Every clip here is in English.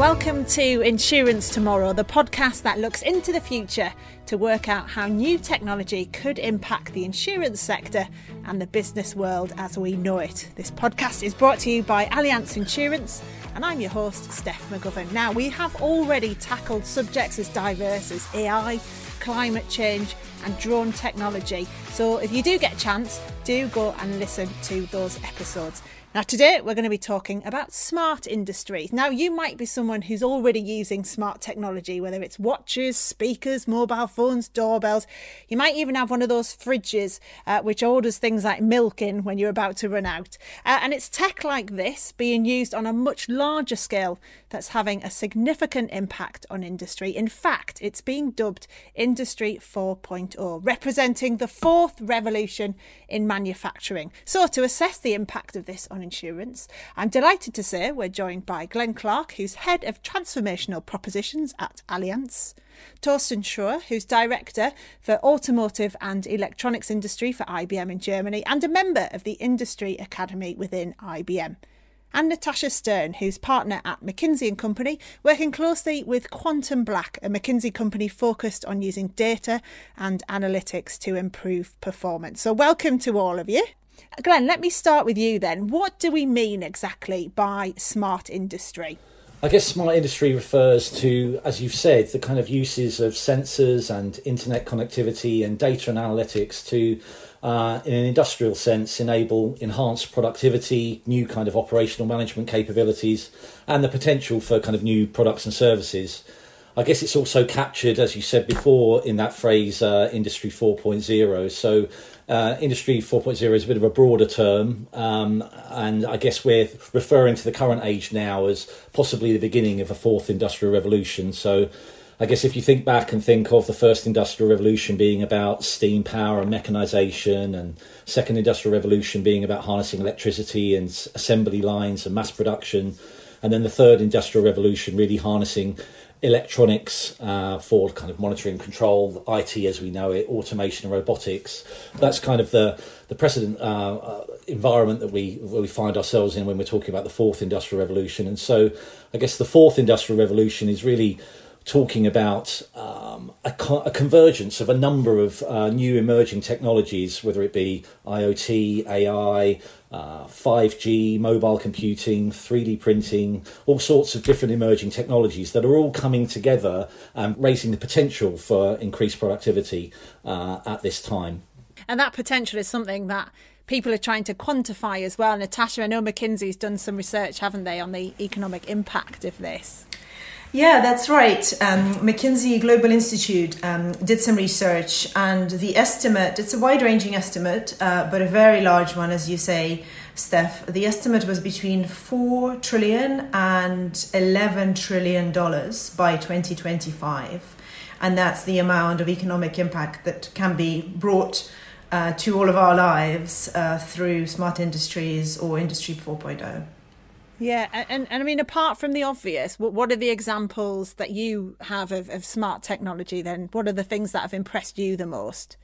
Welcome to Insurance Tomorrow, the podcast that looks into the future to work out how new technology could impact the insurance sector and the business world as we know it. This podcast is brought to you by Allianz Insurance, and I'm your host, Steph McGovern. Now, we have already tackled subjects as diverse as AI, climate change, and drone technology. So, if you do get a chance, do go and listen to those episodes. Now, today we're going to be talking about smart industry. Now, you might be someone who's already using smart technology, whether it's watches, speakers, mobile phones, doorbells. You might even have one of those fridges uh, which orders things like milk in when you're about to run out. Uh, and it's tech like this being used on a much larger scale that's having a significant impact on industry. In fact, it's being dubbed Industry 4.0, representing the fourth revolution in manufacturing. So, to assess the impact of this on insurance, I'm delighted to say we're joined by Glenn Clark, who's head of transformational propositions at Allianz. Thorsten Schroer, who's Director for Automotive and Electronics Industry for IBM in Germany and a member of the Industry Academy within IBM and Natasha Stern, who's partner at McKinsey and Company, working closely with Quantum Black, a McKinsey company focused on using data and analytics to improve performance. So, welcome to all of you. Glenn, let me start with you then. What do we mean exactly by smart industry? I guess smart industry refers to, as you've said, the kind of uses of sensors and internet connectivity and data and analytics to uh, in an industrial sense, enable enhanced productivity, new kind of operational management capabilities, and the potential for kind of new products and services. I guess it's also captured, as you said before, in that phrase, uh, Industry 4.0. So, uh, Industry 4.0 is a bit of a broader term, um, and I guess we're referring to the current age now as possibly the beginning of a fourth industrial revolution. So, I guess if you think back and think of the first industrial revolution being about steam power and mechanization, and second industrial revolution being about harnessing electricity and assembly lines and mass production, and then the third industrial revolution really harnessing electronics uh, for kind of monitoring control, IT as we know it, automation and robotics. That's kind of the the precedent uh, uh, environment that we we find ourselves in when we're talking about the fourth industrial revolution. And so, I guess the fourth industrial revolution is really talking about um, a, co- a, convergence of a number of uh, new emerging technologies, whether it be IoT, AI, uh, 5G, mobile computing, 3D printing, all sorts of different emerging technologies that are all coming together and raising the potential for increased productivity uh, at this time. And that potential is something that people are trying to quantify as well. Natasha, I know McKinsey's done some research, haven't they, on the economic impact of this? Yeah, that's right. Um, McKinsey Global Institute um, did some research, and the estimate, it's a wide ranging estimate, uh, but a very large one, as you say, Steph. The estimate was between $4 trillion and $11 trillion by 2025. And that's the amount of economic impact that can be brought uh, to all of our lives uh, through smart industries or Industry 4.0. Yeah, and, and I mean, apart from the obvious, what, what are the examples that you have of, of smart technology then? What are the things that have impressed you the most?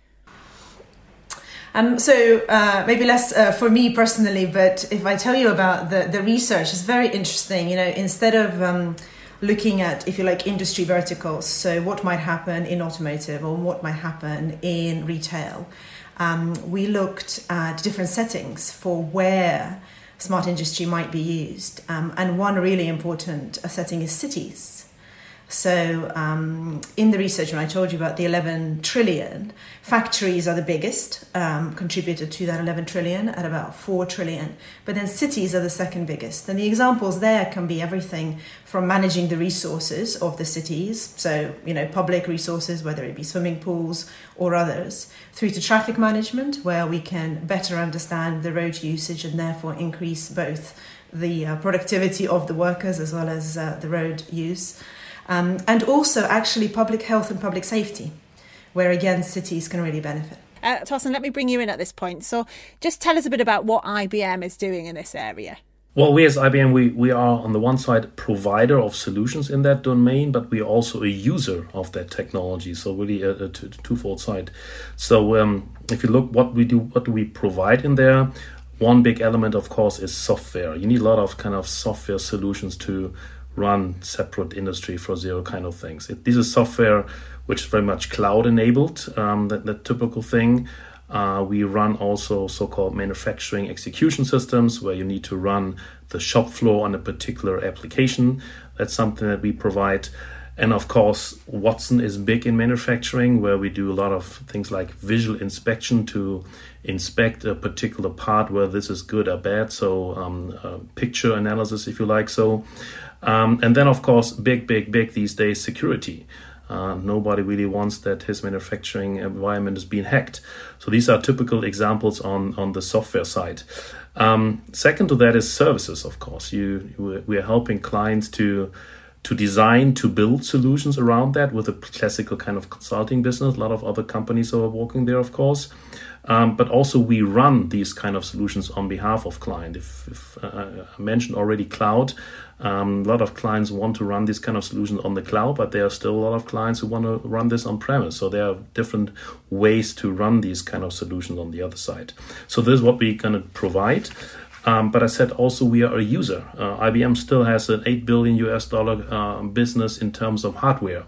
Um, so uh, maybe less uh, for me personally, but if I tell you about the, the research, it's very interesting. You know, instead of um, looking at, if you like, industry verticals, so what might happen in automotive or what might happen in retail, um, we looked at different settings for where smart industry might be used. Um, and one really important setting is cities. So, um, in the research, when I told you about the 11 trillion, factories are the biggest, um, contributed to that 11 trillion at about 4 trillion. But then cities are the second biggest. And the examples there can be everything from managing the resources of the cities, so, you know, public resources, whether it be swimming pools or others, through to traffic management, where we can better understand the road usage and therefore increase both the uh, productivity of the workers as well as uh, the road use um, and also actually public health and public safety, where again cities can really benefit. Uh, Thorsten, let me bring you in at this point. So, just tell us a bit about what IBM is doing in this area. Well, we as IBM, we, we are on the one side provider of solutions in that domain, but we are also a user of that technology. So really a, a twofold side. So um, if you look what we do, what do we provide in there? One big element, of course, is software. You need a lot of kind of software solutions to run separate industry four zero kind of things. It, this is software which is very much cloud enabled, um, that, that typical thing. Uh, we run also so-called manufacturing execution systems where you need to run the shop floor on a particular application. That's something that we provide. And of course, Watson is big in manufacturing, where we do a lot of things like visual inspection to inspect a particular part, where this is good or bad. So, um, uh, picture analysis, if you like. So, um, and then, of course, big, big, big these days, security. Uh, nobody really wants that his manufacturing environment is being hacked. So these are typical examples on, on the software side. Um, second to that is services, of course. You, we are helping clients to to design to build solutions around that with a classical kind of consulting business. A lot of other companies are working there, of course. Um, but also we run these kind of solutions on behalf of client. If, if uh, I mentioned already cloud, um, a lot of clients want to run these kind of solutions on the cloud, but there are still a lot of clients who want to run this on premise. So there are different ways to run these kind of solutions on the other side. So this is what we're going to provide. Um, but I said also we are a user. Uh, IBM still has an 8 billion US dollar uh, business in terms of hardware,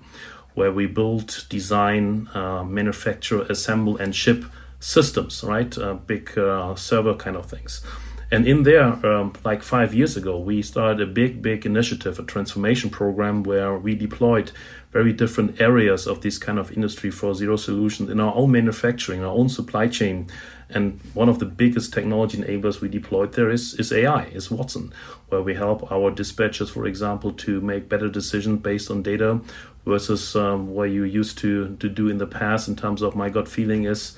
where we build, design, uh, manufacture, assemble, and ship systems, right? Uh, big uh, server kind of things. And in there, um, like five years ago, we started a big, big initiative, a transformation program where we deployed very different areas of this kind of industry 4.0 solutions in our own manufacturing, our own supply chain. And one of the biggest technology enablers we deployed there is, is AI, is Watson, where we help our dispatchers, for example, to make better decisions based on data versus um, what you used to, to do in the past in terms of my gut feeling is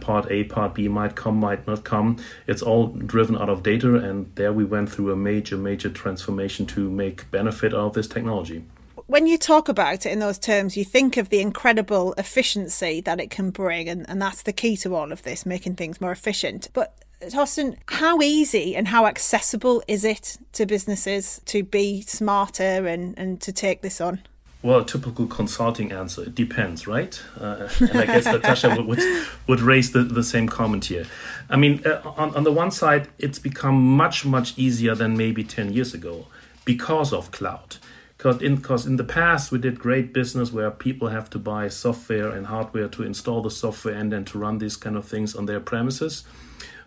part A, part B might come, might not come. It's all driven out of data, and there we went through a major, major transformation to make benefit out of this technology. When you talk about it in those terms, you think of the incredible efficiency that it can bring, and, and that's the key to all of this, making things more efficient. But Torsten, how easy and how accessible is it to businesses to be smarter and, and to take this on? Well, a typical consulting answer. It depends, right? Uh, and I guess Natasha would, would, would raise the, the same comment here. I mean, uh, on, on the one side, it's become much, much easier than maybe 10 years ago because of cloud. Because in, cause in the past, we did great business where people have to buy software and hardware to install the software and then to run these kind of things on their premises.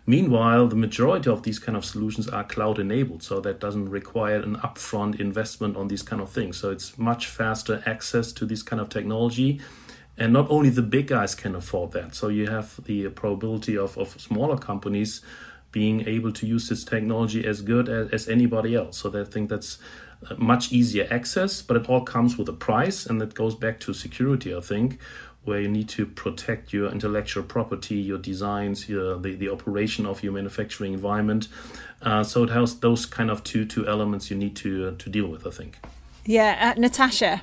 Meanwhile, the majority of these kind of solutions are cloud enabled, so that doesn't require an upfront investment on these kind of things. So it's much faster access to this kind of technology. And not only the big guys can afford that, so you have the probability of, of smaller companies being able to use this technology as good as, as anybody else. So I think that's much easier access, but it all comes with a price, and that goes back to security, I think, where you need to protect your intellectual property, your designs, your, the, the operation of your manufacturing environment. Uh, so it has those kind of two two elements you need to uh, to deal with, I think. Yeah, uh, Natasha.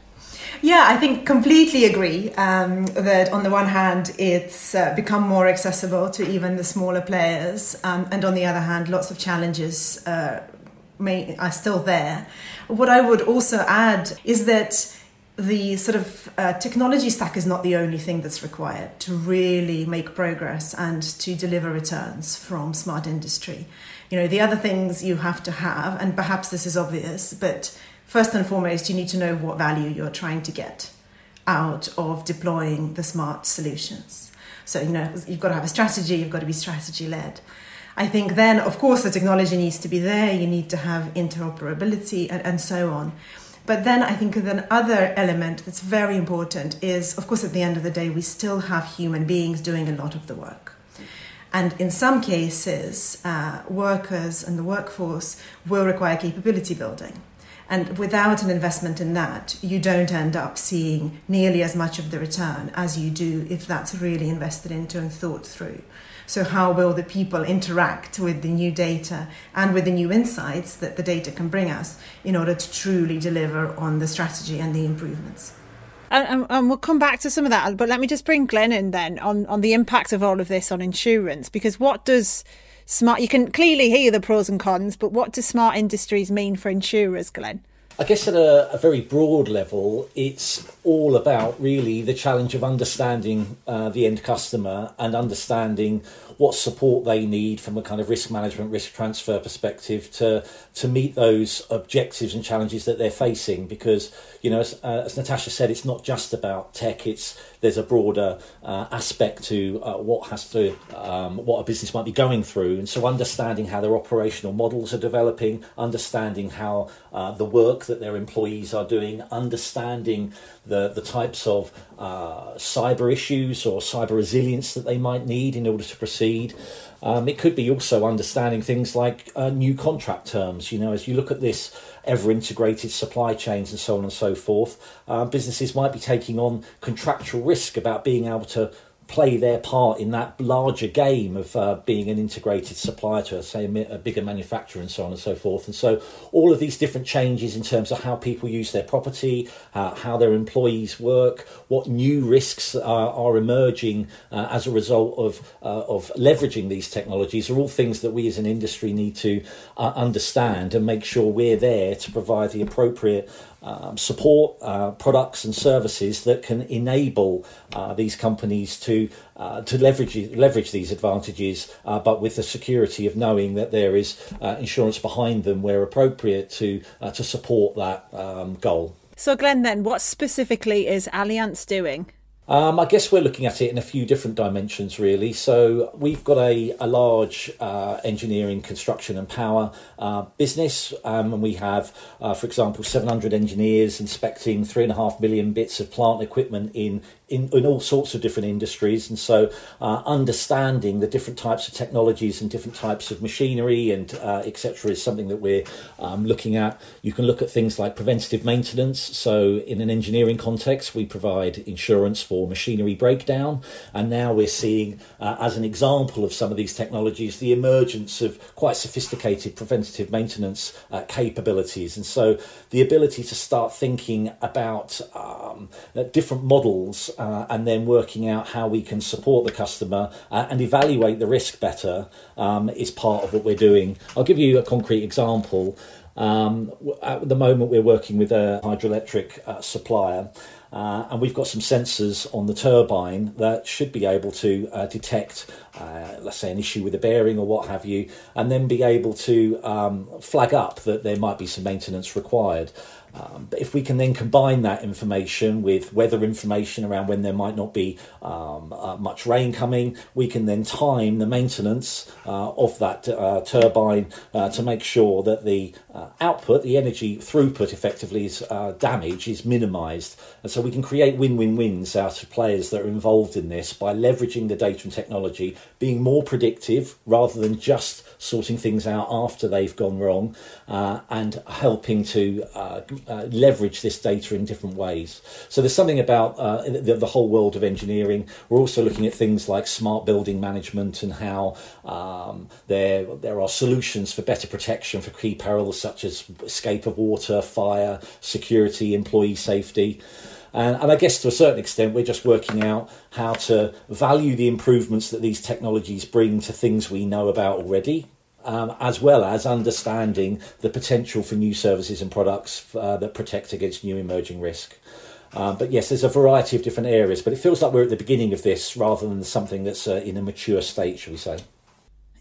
Yeah, I think completely agree um, that on the one hand, it's uh, become more accessible to even the smaller players, um, and on the other hand, lots of challenges uh, may, are still there. What I would also add is that the sort of uh, technology stack is not the only thing that's required to really make progress and to deliver returns from smart industry. You know, the other things you have to have, and perhaps this is obvious, but first and foremost, you need to know what value you're trying to get out of deploying the smart solutions. So, you know, you've got to have a strategy, you've got to be strategy led. I think then, of course, the technology needs to be there, you need to have interoperability and, and so on. But then I think an other element that's very important is, of course, at the end of the day, we still have human beings doing a lot of the work. And in some cases, uh, workers and the workforce will require capability building. And without an investment in that, you don't end up seeing nearly as much of the return as you do if that's really invested into and thought through. So, how will the people interact with the new data and with the new insights that the data can bring us in order to truly deliver on the strategy and the improvements? And, and, we'll come back to some of that, but let me just bring Glenn in then on, on the impact of all of this on insurance, because what does smart, you can clearly hear the pros and cons, but what do smart industries mean for insurers, Glenn? I guess at a, a, very broad level, it's all about really the challenge of understanding uh, the end customer and understanding what support they need from a kind of risk management, risk transfer perspective to to meet those objectives and challenges that they're facing. Because you know, as, uh, as Natasha said, it's not just about tech. It's there's a broader uh, aspect to uh, what has to um, what a business might be going through, and so understanding how their operational models are developing, understanding how uh, the work that their employees are doing, understanding the the types of uh, cyber issues or cyber resilience that they might need in order to proceed. Um, it could be also understanding things like uh, new contract terms. You know, as you look at this ever integrated supply chains and so on and so forth, uh, businesses might be taking on contractual risk about being able to play their part in that larger game of uh, being an integrated supplier to, say, a, bigger manufacturer and so on and so forth. And so, all of these different changes in terms of how people use their property, uh, how their employees work, what new risks are, are emerging uh, as a result of uh, of leveraging these technologies are all things that we as an industry need to uh, understand and make sure we're there to provide the appropriate um, support uh, products and services that can enable uh, these companies to uh, to leverage leverage these advantages, uh, but with the security of knowing that there is uh, insurance behind them where appropriate to uh, to support that um, goal. So, Glenn, then what specifically is Allianz doing? Um, I guess we're looking at it in a few different dimensions, really. So we've got a, a large uh, engineering, construction, and power uh, business, um, and we have, uh, for example, 700 engineers inspecting three and a half million bits of plant equipment in in, in all sorts of different industries. And so, uh, understanding the different types of technologies and different types of machinery and uh, etc. is something that we're um, looking at. You can look at things like preventative maintenance. So, in an engineering context, we provide insurance for machinery breakdown. And now we're seeing, uh, as an example of some of these technologies, the emergence of quite sophisticated preventative maintenance uh, capabilities. And so, the ability to start thinking about um, different models uh, and then working out how we can support the customer uh, and evaluate the risk better um, is part of what we're doing. I'll give you a concrete example. Um, at the moment, we're working with a hydroelectric uh, supplier. Uh, and we've got some sensors on the turbine that should be able to uh, detect, uh, let's say, an issue with a bearing or what have you, and then be able to um, flag up that there might be some maintenance required. Um, but if we can then combine that information with weather information around when there might not be um, uh, much rain coming, we can then time the maintenance uh, of that uh, turbine uh, to make sure that the uh, output, the energy throughput effectively is uh, damage is minimized. And so we can create win win wins out of players that are involved in this by leveraging the data and technology, being more predictive rather than just sorting things out after they've gone wrong, and helping to uh, leverage this data in different ways. So there's something about uh, the, the, whole world of engineering. We're also looking at things like smart building management and how um, there there are solutions for better protection for key perils such as escape of water, fire, security, employee safety. And, and, I guess to a certain extent, we're just working out how to value the improvements that these technologies bring to things we know about already, um, as well as understanding the potential for new services and products uh, that protect against new emerging risk. Um, but yes, there's a variety of different areas, but it feels like we're at the beginning of this rather than something that's uh, in a mature state, shall we say.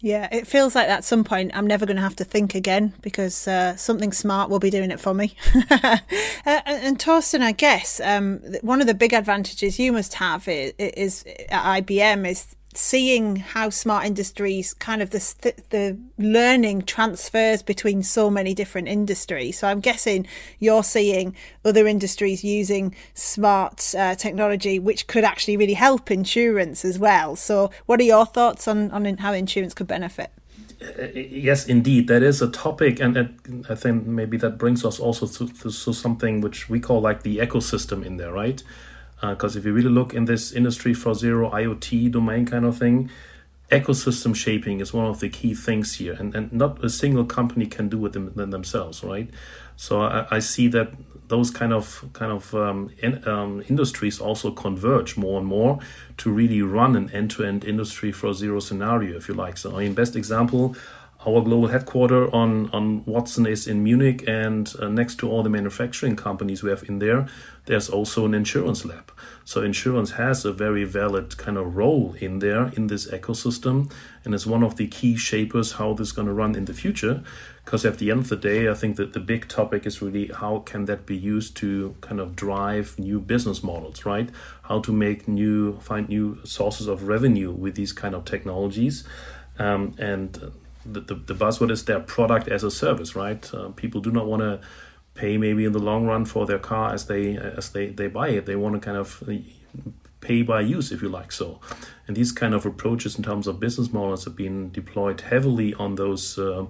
Yeah, it feels like at some point I'm never going to have to think again because uh, something smart will be doing it for me. uh, and, Torsten, I guess um, one of the big advantages you must have is, is at IBM is seeing how smart industries kind of the the learning transfers between so many different industries. So I'm guessing you're seeing other industries using smart uh, technology, which could actually really help insurance as well. So what are your thoughts on on how insurance could benefit? Uh, yes, indeed, that is a topic, and, I think maybe that brings us also to, to, to something which we call like the ecosystem in there, right? Because uh, if you really look in this industry four zero IoT domain kind of thing, ecosystem shaping is one of the key things here, and, and not a single company can do it them, themselves, right? So I, I, see that those kind of kind of um, in, um, industries also converge more and more to really run an end-to-end industry four zero scenario, if you like. So I mean, best example our global headquarter on, on Watson is in Munich, and uh, next to all the manufacturing companies we have in there, there's also an insurance lab. So insurance has a very valid kind of role in there in this ecosystem, and it's one of the key shapers how this is going to run in the future. Because at the end of the day, I think that the big topic is really how can that be used to kind of drive new business models, right? How to make new, find new sources of revenue with these kind of technologies, um, and the, the, the buzzword is their product as a service, right? Uh, people do not want to pay maybe in the long run for their car as they as they, they buy it. They want to kind of uh, pay by use, if you like so. And these kind of approaches in terms of business models have been deployed heavily on those uh,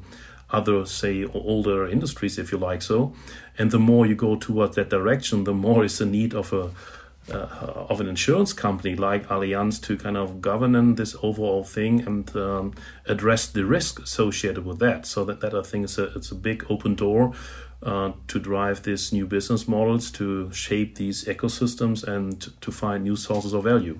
other, say, older industries, if you like so. And the more you go towards that direction, the more is the need of a uh, of an insurance company like Allianz to kind of govern this overall thing and um, address the risk associated with that. So that, that I think is a, it's a big open door uh, to drive these new business models, to shape these ecosystems, and to find new sources of value.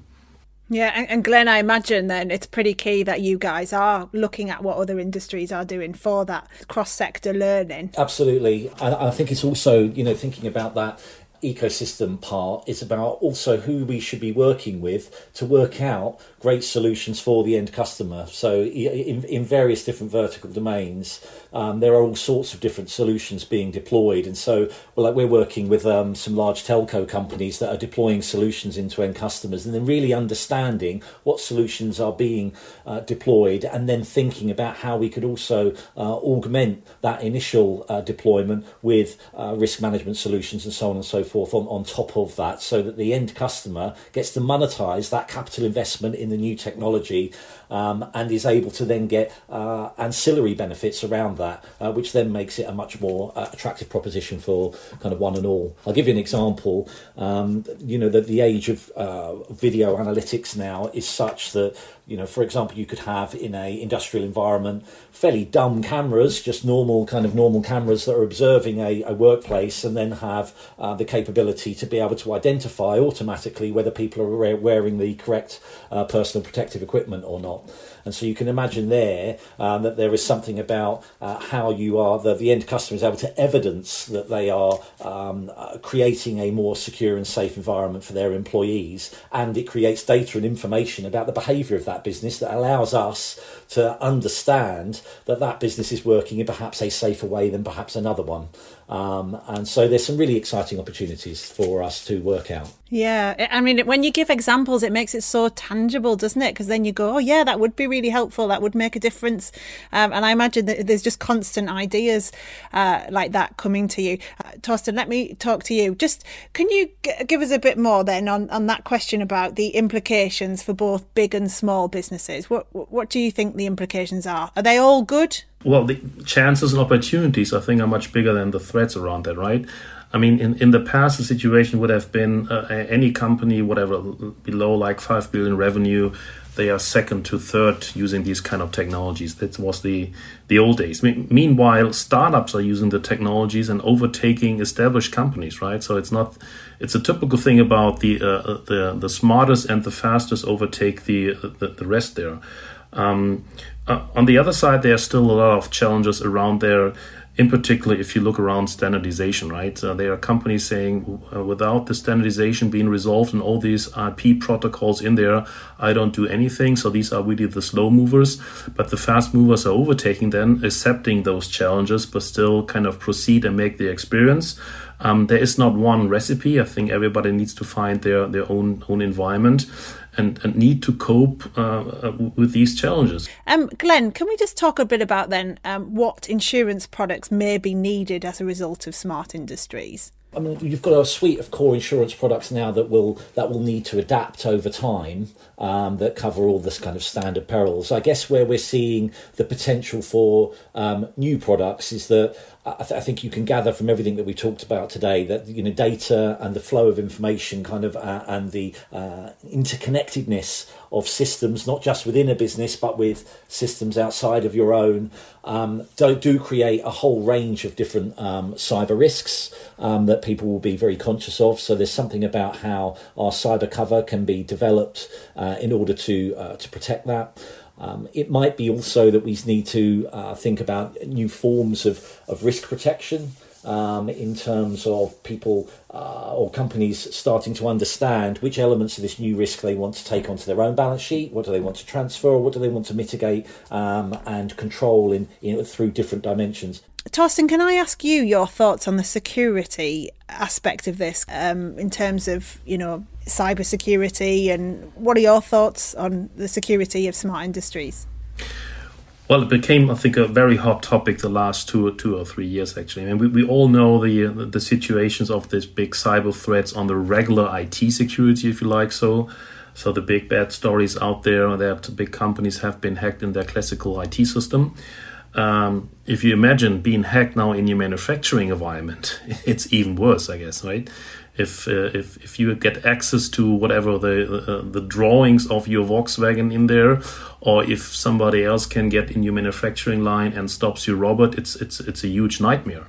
Yeah, and, and Glenn, I imagine then it's pretty key that you guys are looking at what other industries are doing for that cross sector learning. Absolutely. I, I think it's also, you know, thinking about that ecosystem part is about also who we should be working with to work out great solutions for the end customer. So, in, in various different vertical domains, um, there are all sorts of different solutions being deployed. And so, well, like we're working with um, some large telco companies that are deploying solutions into end customers and then really understanding what solutions are being uh, deployed and then thinking about how we could also uh, augment that initial uh, deployment with uh, risk management solutions and so on and so forth on, on top of that so that the end customer gets to monetize that capital investment in the new technology um, and is able to then get uh, ancillary benefits around that, uh, which then makes it a much more uh, attractive proposition for kind of one and all. I'll give you an example. Um, you know, that the age of uh, video analytics now is such that you know, for example, you could have in a industrial environment fairly dumb cameras, just normal kind of normal cameras that are observing a, a workplace, and then have uh, the capability to be able to identify automatically whether people are wearing the correct uh, personal protective equipment or not all. And so you can imagine there um, that there is something about uh, how you are, the, the end customer is able to evidence that they are um, uh, creating a more secure and safe environment for their employees. And it creates data and information about the behaviour of that business that allows us to understand that that business is working in perhaps a safer way than perhaps another one. Um, and so there's some really exciting opportunities for us to work out. Yeah, I mean, when you give examples, it makes it so tangible, doesn't it? Because then you go, oh, yeah, that would be really helpful. That would make a difference. Um, and I imagine that there's just constant ideas uh, like that coming to you. Uh, Torsten, let me talk to you. Just can you g- give us a bit more then on, on that question about the implications for both big and small businesses? What, what do you think the implications are? Are they all good? Well, the chances and opportunities, I think, are much bigger than the threats around that, right? I mean, in, in the past, the situation would have been uh, any company, whatever, below like 5 billion revenue, they are second to third using these kind of technologies. That was the, the old days. meanwhile, startups are using the technologies and overtaking established companies, right? So it's not, it's a typical thing about the, uh, the, the smartest and the fastest overtake the, the, the rest there. Um, uh, on the other side, there are still a lot of challenges around there. In particular, if you look around standardization, right? Uh, there are companies saying, uh, without the standardization being resolved and all these IP protocols in there, I don't do anything. So these are really the slow movers. But the fast movers are overtaking them accepting those challenges, but still kind of proceed and make the experience. Um, there is not one recipe. I think everybody needs to find their, their own own environment and, and need to cope uh, uh, with these challenges. Um, Glenn, can we just talk a bit about then um, what insurance products may be needed as a result of smart industries? I mean, you've got a suite of core insurance products now that will that will need to adapt over time um, that cover all this kind of standard perils. I guess where we're seeing the potential for um, new products is that I, th- I, think you can gather from everything that we talked about today that you know data and the flow of information, kind of, uh, and the uh, interconnectedness of systems, not just within a business but with systems outside of your own, um, do, do create a whole range of different um, cyber risks um, that people will be very conscious of. So there's something about how our cyber cover can be developed uh, in order to uh, to protect that. Um, it might be also that we need to uh, think about new forms of, of risk protection um, in terms of people uh, or companies starting to understand which elements of this new risk they want to take onto their own balance sheet, what do they want to transfer, what do they want to mitigate um, and control in, in through different dimensions. Torsten, can I ask you your thoughts on the security aspect of this um, in terms of, you know, cybersecurity and what are your thoughts on the security of smart industries? Well, it became, I think, a very hot topic the last two, two or three years. Actually, I mean, we, we all know the the situations of these big cyber threats on the regular IT security, if you like. So, so the big bad stories out there that big companies have been hacked in their classical IT system. Um, if you imagine being hacked now in your manufacturing environment, it's even worse, I guess, right? If uh, if if you get access to whatever the uh, the drawings of your Volkswagen in there, or if somebody else can get in your manufacturing line and stops your robot, it's it's it's a huge nightmare,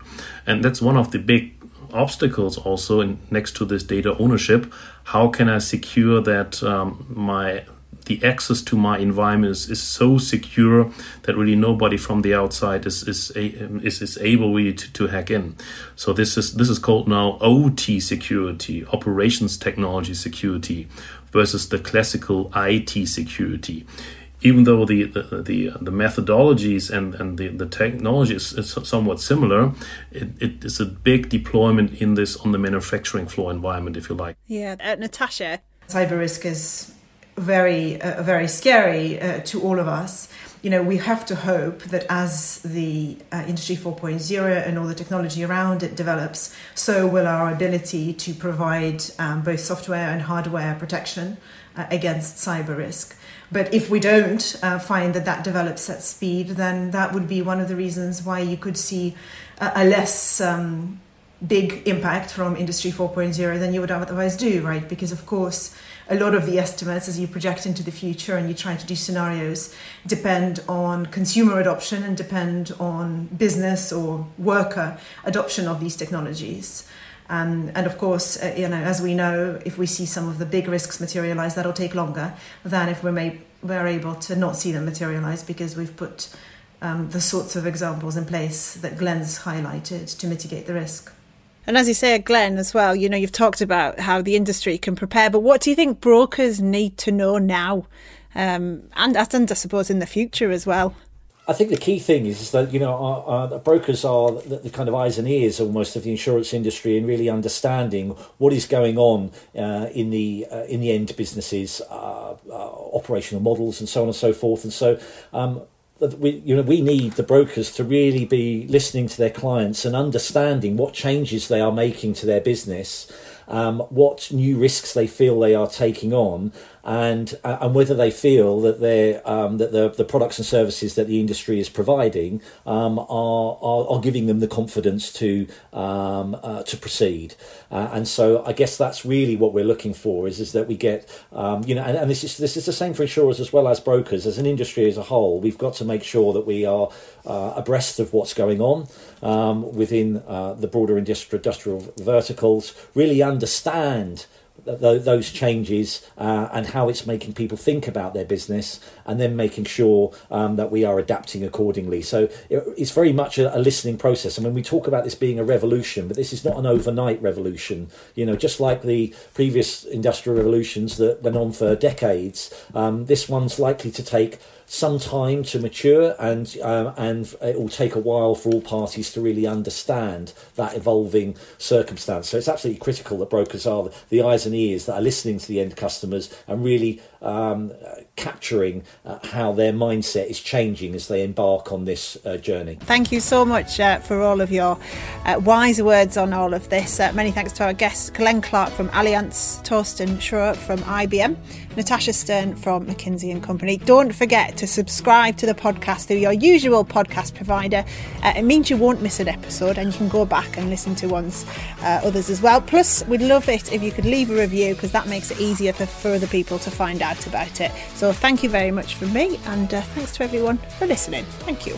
and that's one of the big obstacles also in, next to this data ownership. How can I secure that um, my the access to my environment is, is so secure that really nobody from the outside is is is, is able really to, to hack in. So this is this is called now OT security, operations technology security, versus the classical IT security even though the the, the, the, methodologies and, and the, the technology is, is somewhat similar, it, it is a big deployment in this on the manufacturing floor environment, if you like. Yeah, uh, Natasha. Cyber risk is very uh, very scary uh, to all of us. You know, we have to hope that as the uh, Industry 4.0 and all the technology around it develops, so will our ability to provide um, both software and hardware protection uh, against cyber risk. But if we don't uh, find that that develops at speed, then that would be one of the reasons why you could see a, a less um, big impact from Industry 4.0 than you would otherwise do, right? Because, of course, a lot of the estimates as you project into the future and you try to do scenarios depend on consumer adoption and depend on business or worker adoption of these technologies. Um, and of course, uh, you know, as we know, if we see some of the big risks materialize, that'll take longer than if we're, may, we're able to not see them materialize because we've put um, the sorts of examples in place that Glenn's highlighted to mitigate the risk. And as you say, Glenn, as well, you know, you've talked about how the industry can prepare, but what do you think brokers need to know now? Um, and, and I suppose in the future as well. I think the key thing is, that you know our, our brokers are the, the, kind of eyes and ears almost of the insurance industry and really understanding what is going on uh, in the uh, in the end businesses, uh, uh operational models, and so on and so forth. And so um, we you know we need the brokers to really be listening to their clients and understanding what changes they are making to their business um, what new risks they feel they are taking on and uh, and whether they feel that they um, that the, the products and services that the industry is providing um, are, are, are giving them the confidence to um, uh, to proceed. Uh, and so I guess that's really what we're looking for is is that we get um, you know and, and, this is this is the same for insurers as well as brokers as an industry as a whole. We've got to make sure that we are uh, abreast of what's going on um, within uh, the broader industrial verticals. Really understand those changes uh, and how it's making people think about their business, and then making sure um, that we are adapting accordingly. So it's very much a, listening process. I mean, we talk about this being a revolution, but this is not an overnight revolution. You know, just like the previous industrial revolutions that went on for decades, um, this one's likely to take some time to mature, and um, and it will take a while for all parties to really understand that evolving circumstance. So it's absolutely critical that brokers are the eyes and ears that are listening to the end customers and really um, capturing uh, how their mindset is changing as they embark on this uh, journey. Thank you so much uh, for all of your uh, wise words on all of this. Uh, many thanks to our guests, Glenn Clark from Allianz, Torsten Schroer from IBM, Natasha Stern from McKinsey and Company. Don't forget to subscribe to the podcast through your usual podcast provider. Uh, it means you won't miss an episode and you can go back and listen to ones others as well. Plus, we'd love it if you could leave a review because that makes it easier for, for other people to find out about it. So thank you very much from me, and uh, thanks to everyone for listening. Thank you.